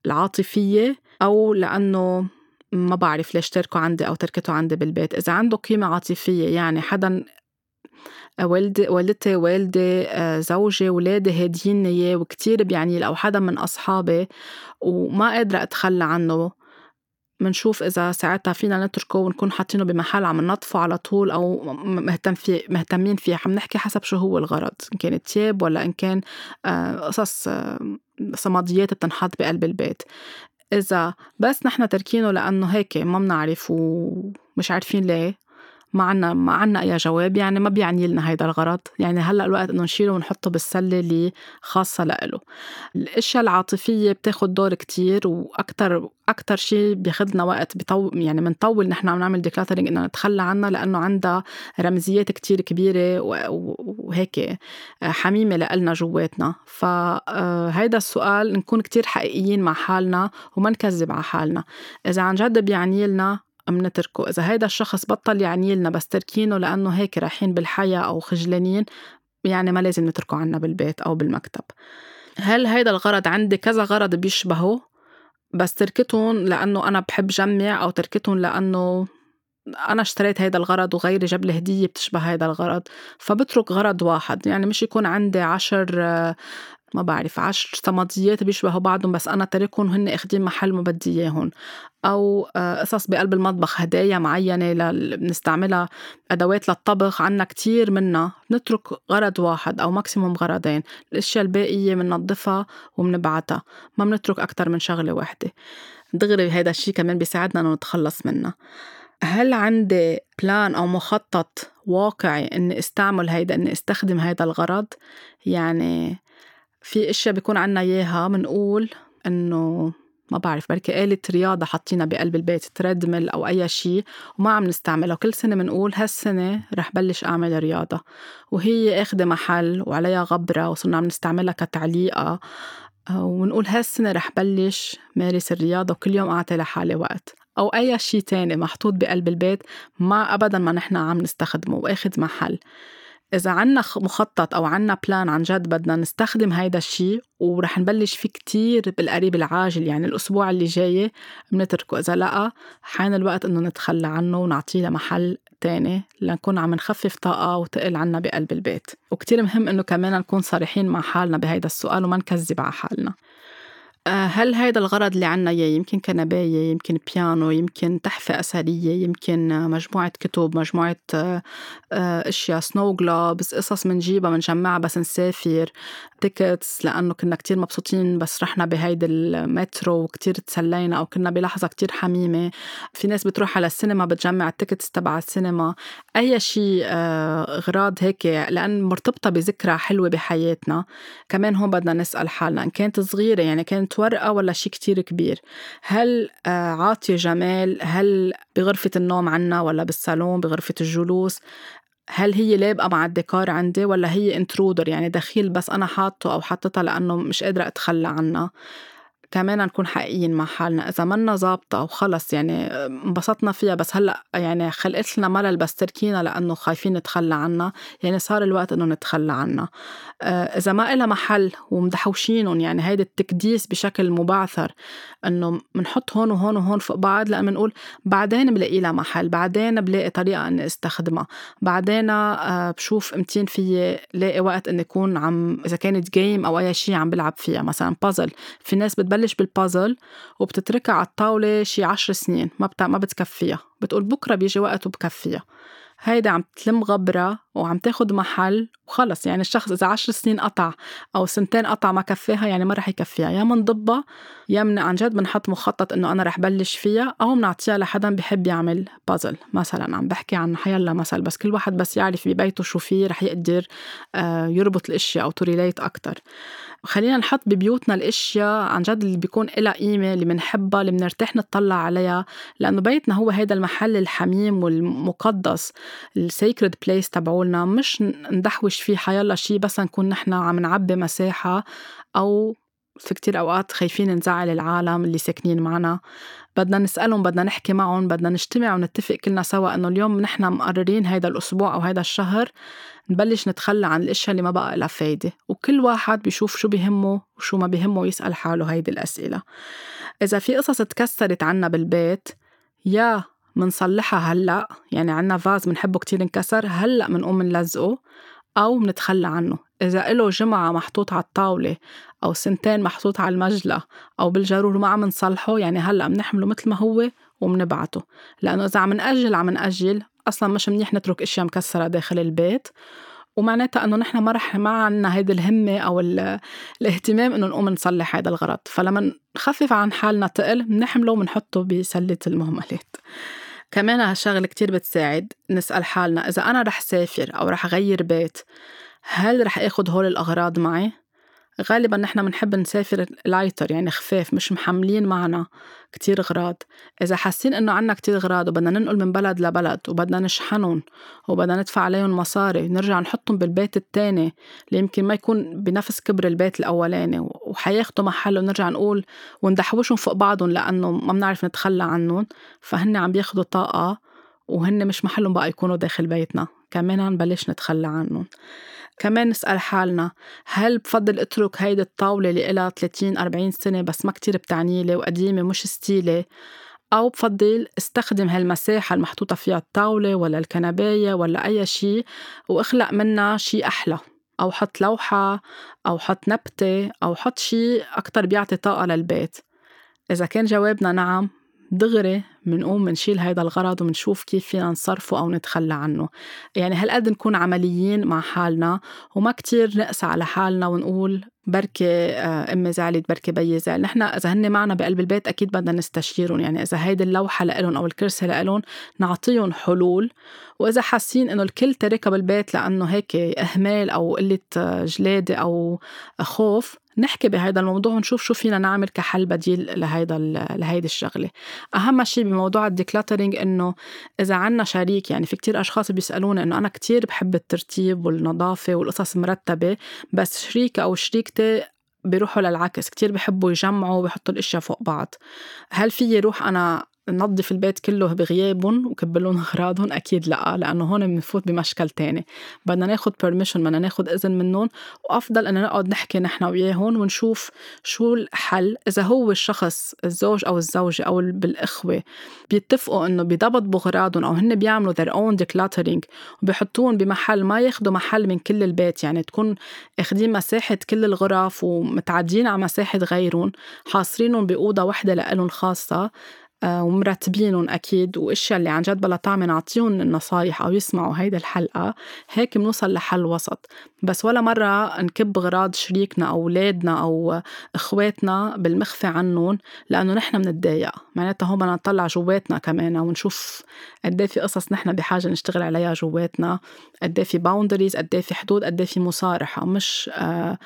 العاطفية أو لأنه ما بعرف ليش تركه عندي أو تركته عندي بالبيت. إذا عنده قيمة عاطفية يعني حدا والدي والدتي والدي آه، زوجي ولادي هاديين اياه وكتير بيعني أو حدا من أصحابي وما قادرة أتخلى عنه منشوف إذا ساعتها فينا نتركه ونكون حاطينه بمحل عم ننظفه على طول أو مهتم فيه مهتمين فيه. عم نحكي حسب شو هو الغرض. إن كان تياب ولا إن كان آه، قصص آه، صماديات بتنحط بقلب البيت. إذا بس نحن تركينه لأنه هيك ما بنعرف ومش عارفين ليه. ما عنا ما عنا أي جواب يعني ما بيعني لنا هيدا الغرض. يعني هلأ الوقت إنه نشيله ونحطه بالسلة اللي خاصة لإله. الأشياء العاطفية بتاخد دور كتير وأكتر أكتر شيء بياخدنا وقت بيطول يعني بنطول نحن عم نعمل ديكلاترينج إنه نتخلى عنها لأنه عندها رمزيات كتير كبيرة وهيك حميمة لإلنا جواتنا. فهيدا السؤال نكون كتير حقيقيين مع حالنا وما نكذب على حالنا. إذا عن جد بيعني لنا منتركه إذا هيدا الشخص بطل يعني لنا بس تركينه لأنه هيك رايحين بالحياة أو خجلانين يعني ما لازم نتركه عنا بالبيت أو بالمكتب. هل هيدا الغرض عندي؟ كذا غرض بيشبهه. بس تركتهم لأنه أنا بحب جمع أو تركتهم لأنه أنا اشتريت هيدا الغرض وغيري جاب لي هدية بتشبه هيدا الغرض. فبترك غرض واحد. يعني مش يكون عندي عشر ما بعرف عشر صمديات بيشبهوا بعضهم بس أنا تاركهم هن أخدين محل ما بدي إياهم أو آه، قصص بقلب المطبخ هدايا معينة بنستعملها أدوات للطبخ عنا كتير منها. نترك غرض واحد أو ماكسيموم غرضين الأشياء الباقية بننظفها وبنبعتها ما بنترك أكتر من شغلة واحدة دغري هيدا الشي كمان بيساعدنا إنه نتخلص منها هل عندي plan أو مخطط واقعي إني استعمل هيدا إني استخدم هيدا الغرض؟ يعني في إشياء بيكون عنا إياها بنقول إنه ما بعرف بركي آلة رياضة حاطينها بقلب البيت treadmill أو أي شيء وما عم نستعملها كل سنة بنقول هالسنة رح بلش أعمل رياضة. وهي أخدة محل وعليها غبرة وصرنا عم نستعملها كتعليقة. ونقول هالسنة رح بلش مارس الرياضة وكل يوم أعطي لحالي وقت. أو أي شيء تاني محطوط بقلب البيت ما أبدا ما نحن عم نستخدمه وأخد محل. إذا عنا مخطط أو عنا بلان عن جد بدنا نستخدم هيدا الشيء ورح نبلش فيه كتير بالقريب العاجل يعني الأسبوع اللي جاي بنتركه إذا لقى حان الوقت إنه نتخلى عنه ونعطيه لمحل تاني لنكون عم نخفف طاقة وتقل عنا بقلب البيت. وكتير مهم إنه كمان نكون صريحين مع حالنا بهيدا السؤال وما نكذب على حالنا. هل هيدا الغرض اللي عنا إياه؟ يمكن كنباية يمكن بيانو يمكن تحفة أثرية يمكن مجموعة كتب مجموعة آه، أشياء. snow globes قصص منجيبها منجمعها بس نسافر. tickets لأنه كنا كتير مبسوطين بس رحنا بهيدي المترو وكتير تسلينا أو كنا بلحظة كتير حميمة. في ناس بتروح على السينما بتجمع ال tickets تبع السينما. أي شيء آه، أغراض هيك لأن مرتبطة بذكرى حلوة بحياتنا. كمان هون بدنا نسأل حالنا إن كانت صغيرة يعني كانت ورقة ولا شيء كتير كبير. هل آه، عاطية جمال؟ هل بغرفة النوم عنا ولا بالصالون بغرفة الجلوس؟ هل هي لابقة مع الديكور عندي ولا هي intruder يعني دخيل بس أنا حاطه أو حاطتها لأنه مش قادرة أتخلى عنها. كمان نكون حقيقيين مع حالنا. إذا منا ظابطة وخلص يعني انبسطنا فيها بس هلأ يعني خلقت لنا ملل بس تركينا لأنه خايفين نتخلى عنها. يعني صار الوقت إنه نتخلى عنها. آه، إذا ما إلها محل ومدحوشينهم يعني هيدي التكديس بشكل مبعثر إنه بنحط هون وهون وهون فوق بعض لأ بنقول بعدين بلاقي لها محل بعدين بلاقي طريقة إني استخدمها. بعدين آه، بشوف امتين في لاقي وقت إني أكون عم إذا كانت جيم أو أي شيء عم بلعب فيها مثلا بازل في ناس بتبلش بتبلش بالبازل وبتتركها على الطاولة شي عشر سنين ما بتع... ما بتكفيها. بتقول بكرة بيجي وقت وبكفيها. هيدا عم تلم غبرة وعم تاخد محل وخلص. يعني الشخص إذا عشر سنين قطع أو سنتين قطع ما كفاها يعني ما رح يكفيها. يا منضبها يا من عن جد بنحط مخطط إنه أنا رح بلش فيها أو بنعطيها لحدا بحب يعمل بازل مثلا عم بحكي عن حيلا مثل بس كل واحد بس يعرف ببيته شو فيه رح يقدر آه، يربط الأشياء أو توريليت أكتر. خلينا نحط ببيوتنا الأشياء عن جد اللي بيكون لها قيمة اللي بنحبها اللي بنرتاح نطلع عليها لأنه بيتنا هو هيدا المحل الحميم والمقدس السيكريد بليس تبعولنا. مش ندحوش فيه حيلا شيء بس نكون نحن عم نعبي مساحة أو في كتير أوقات خايفين نزعل العالم اللي ساكنين معنا. بدنا نسألهم بدنا نحكي معهم بدنا نجتمع ونتفق كلنا سوا إنه اليوم نحن مقررين هيدا الأسبوع أو هيدا الشهر نبلش نتخلى عن الأشياء اللي ما بقى لها فايدة. وكل واحد بيشوف شو بهمه وشو ما بهمه ويسأل حاله هيدي الأسئلة. إذا في قصص تكسرت عنا بالبيت يا منصلحها هلأ يعني عنا فاز بنحبه كتير انكسر هلأ بنقوم نلزقه. أو منتخلى عنه. إذا إله جمعة محطوط على الطاولة أو سنتين محطوط على المجلة أو بالجرور ما عم نصلحه يعني هلأ بنحمله مثل ما هو وبنبعته لأنه إذا عم نأجل عم نأجل. أصلا مش منيح نترك أشياء مكسرة داخل البيت. ومعناتها إنه نحن ما رح ما عنا هيدي الهمة أو الاهتمام إنه نقوم نصلح هذا الغرض. فلما نخفف عن حالنا تقل بنحمله وبنحطه بسلة المهملات. كمان هالشغله كتير بتساعد نسأل حالنا إذا أنا رح سافر أو رح أغير بيت هل رح آخد هول الأغراض معي؟ غالبا نحن بنحب نسافر لايتر يعني خفاف مش محملين معنا كتير غراض. إذا حاسين إنه عنا كتير غراض وبدنا ننقل من بلد لبلد وبدنا نشحنهم وبدنا ندفع عليهم مصاري نرجع نحطهم بالبيت التاني اللي يمكن ما يكون بنفس كبر البيت الأولاني وحياخدوا محل ونرجع نقول وندحوشهم فوق بعضهم لأنه ما بنعرف نتخلى عنهم. فهن عم بياخدوا طاقة وهن مش محلهم بقى يكونوا داخل بيتنا. كمان نبلش نتخلى عنهم. كمان نسأل حالنا هل بفضل اترك هيدي الطاولة اللي إلها 30 40 سنة بس ما كتير بتعنيلي وقديمة مش ستيلي أو بفضل استخدم هالمساحة المحطوطة فيها الطاولة ولا الكنباية ولا أي شيء وأخلق منها شيء أحلى؟ أو حط لوحة أو حط نبتة أو حط شيء أكتر بيعطي طاقة للبيت؟ إذا كان جوابنا نعم دغري منقوم منشيل هيدا الغرض ومنشوف كيف فينا نصرفه أو نتخلى عنه. يعني هالقد نكون عمليين مع حالنا وما كتير نقسى على حالنا ونقول بركي آه، أمي زعلت بركي بيي زعل. نحن إذا هن معنا بقلب البيت أكيد بدنا نستشيرهم. يعني إذا هيدي اللوحة لإلهم أو الكرسي لإلهم نعطيهم حلول. وإذا حاسين إنه الكل تركها بالبيت لأنه هيك إهمال أو قلة آه، جلادة أو خوف نحكي بهذا الموضوع ونشوف شو فينا نعمل كحل بديل لهيدا لهيدي الشغلة. أهم شيء بموضوع الديكلاترينج إنه إذا عنا شريك يعني في كتير أشخاص بيسالوني إنه أنا كتير بحب الترتيب والنظافة والقصص مرتبة بس شريكة أو شريكتي بيروحوا للعكس كتير بحبوا يجمعوا ويحطوا الأشياء فوق بعض. هل فيي روح أنا ننظف البيت كله بغيابهم وكب لهم اغراضهم أكيد لا لأنه هون بنفوت بمشكل تاني. بدنا ناخد بيرميشن بدنا ناخد إذن منهم وأفضل ان نقعد نحكي نحن وياهم ونشوف شو الحل. إذا هو الشخص الزوج أو الزوجة أو بالإخوة بيتفقوا إنه بيضبطوا اغراضهم أو هن بيعملوا their own decluttering وبيحطوهم بمحل ما ياخدوا محل من كل البيت. يعني تكون أخدين مساحة كل الغرف ومتعدين على مساحة غيرهم حاصرينهم بأوضة وحده لهم خاصة. ومرتبينهم أكيد وأشياء اللي عن جد بلا طعمة نعطيهم النصايح أو يسمعوا هيدي الحلقة هيك بنوصل لحل وسط. بس ولا مرة نكب غراض شريكنا أو أولادنا أو إخواتنا بالمخفى عنهم لأنه نحن بنتضايق. معناتها هون بدنا نطلع جواتنا كمان ونشوف قد إيه في قصص نحن بحاجة نشتغل عليها جواتنا قد إيه في باوندريز قد إيه في حدود قد في مصارحة. مش آه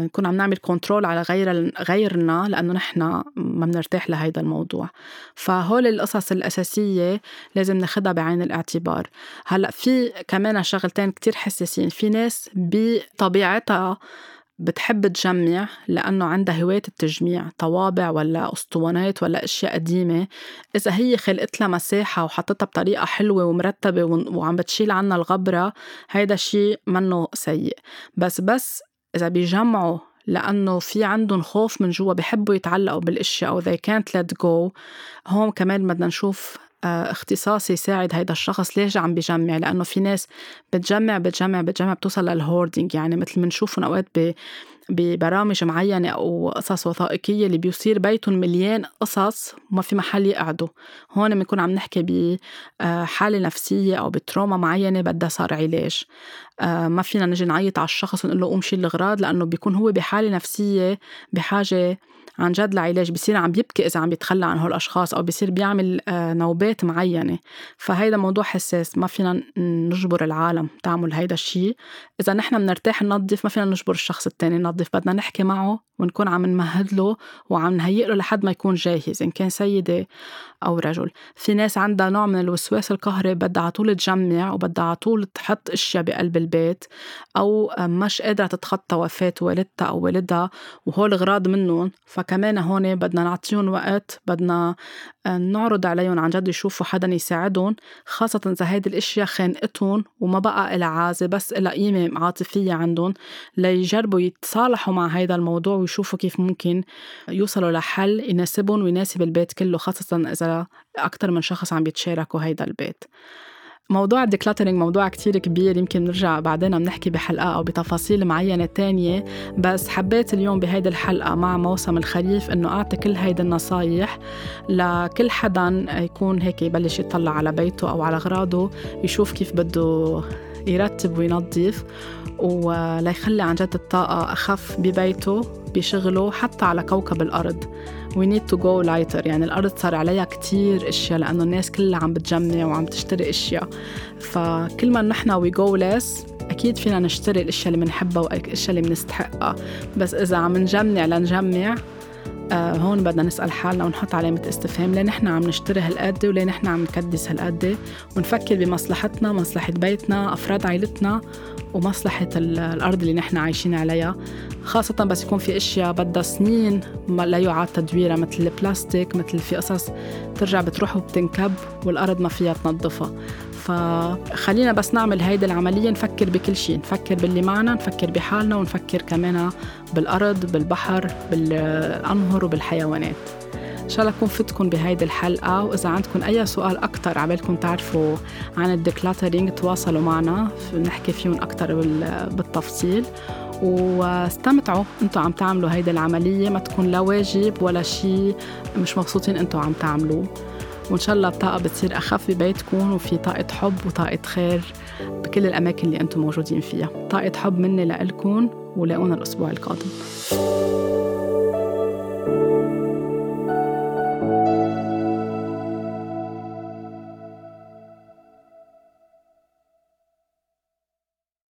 نكون عم نعمل كنترول على غير غيرنا لأنه نحن ما بنرتاح لهيدا الموضوع. فهول القصص الأساسية لازم ناخدها بعين الاعتبار. هلأ في كمان شغلتين كتير حساسين. في ناس بطبيعتها بتحب تجمع لأنه عندها هواية التجميع طوابع ولا أسطوانات ولا أشياء قديمة. إذا هي خلقت لها مساحة وحطتها بطريقة حلوة ومرتبة وعم بتشيل عنا الغبرة هيدا الشيء منه سيء. بس بس إذا بيجمعوا لأنه في عندهم خوف من جوا بحبوا يتعلقوا بالأشياء أو they can't let go. هون كمان بدنا نشوف آه، اختصاص يساعد هيدا الشخص ليش عم بجمع؟ لأنه في ناس بتجمع بتجمع بتجمع بتوصل للهوردينج يعني مثل ما نشوفهم أوقات ببرامج معينة أو قصص وثائقية اللي بيصير بيتهم مليان قصص وما في محل يقعدوا. هون بنكون عم نحكي بحالة نفسية أو بتروما معينة بدها صار علاج. آه، ما فينا نجي نعيط على الشخص ونقول له قوم شيل الأغراض لأنه بيكون هو بحالة نفسية بحاجة عن جد لعلاج. بصير عم بيبكي إذا عم بيتخلى عن هول الأشخاص أو بصير بيعمل آه، نوبات معينة. فهيدا موضوع حساس. ما فينا نجبر العالم تعمل هيدا الشيء إذا نحن بنرتاح ننظف ما فينا نجبر الشخص التاني ينظف بدنا نحكي معه ونكون عم نمهد له وعم نهيئ له لحد ما يكون جاهز إن كان سيدة أو رجل. في ناس عندها نوع من الوسواس القهري بدها على طول تجمع وبدها على طول تحط أشياء بقلب البيت أو مش قادرة تتخطى وفاة والدتها أو والدها وهول غراض منهم. فكمان هون بدنا نعطيهم وقت بدنا آه، نعرض عليهم عن جد يشوفوا حدا يساعدهم. خاصة إذا هيدي الأشياء خانقتهم وما بقى إلها عازة بس إلها قيمة عاطفية عندهم ليجربوا يتصالحوا مع هيدا الموضوع ويشوفوا كيف ممكن يوصلوا لحل يناسبهم ويناسب البيت كله خاصة إذا أكتر من شخص عم بيتشاركوا هيدا البيت. موضوع الديكلاترينج موضوع كتير كبير يمكن نرجع بعدين بنحكي بحلقة أو بتفاصيل معينة تانية بس حبيت اليوم بهيدي الحلقة مع موسم الخريف إنه أعطي كل هيدي النصايح لكل حدا يكون هيك يبلش يطلع على بيته أو على أغراضه يشوف كيف بده يرتب وينظف. وليخلي عن جد الطاقة. أخف ببيته بشغله حتى على كوكب الأرض. We need to go lighter. يعني الأرض صار عليها كتير أشياء لأنه الناس كلها عم بتجمع وعم تشتري أشياء. فكل ما نحن we go less أكيد فينا نشتري الأشياء اللي بنحبها والأشياء اللي بنستحقها. بس إذا عم نجمع لنجمع آه هون بدنا نسأل حالنا ونحط علامة استفهام ليه نحن عم نشتري هالقد وليه نحن عم نكدس هالقد؟ ونفكر بمصلحتنا مصلحة بيتنا أفراد عائلتنا ومصلحة الأرض اللي نحن عايشين عليها. خاصة بس يكون في أشياء بدها سنين لا يعاد تدويرها مثل البلاستيك مثل في قصص ترجع بتروح وبتنكب والأرض ما فيها تنظفها. فخلينا بس نعمل هيدي العملية نفكر بكل شيء نفكر باللي معنا نفكر بحالنا ونفكر كمان بالأرض بالبحر بالأنهر وبالحيوانات. إن شاء الله أكون فتكم بهيدي الحلقة وإذا عندكم أي سؤال أكتر عبالكم تعرفوا عن الديكلاترينج تواصلوا معنا نحكي فيهم أكتر بالتفصيل. واستمتعوا أنتم عم تعملوا هيدي العملية ما تكون لا واجب ولا شيء مش مبسوطين أنتم عم تعملوه. وإن شاء الله الطاقة بتصير أخف ببيتكم وفي طاقة حب وطاقة خير بكل الأماكن اللي أنتم موجودين فيها. طاقة حب مني لإلكم ولاقونا الأسبوع القادم.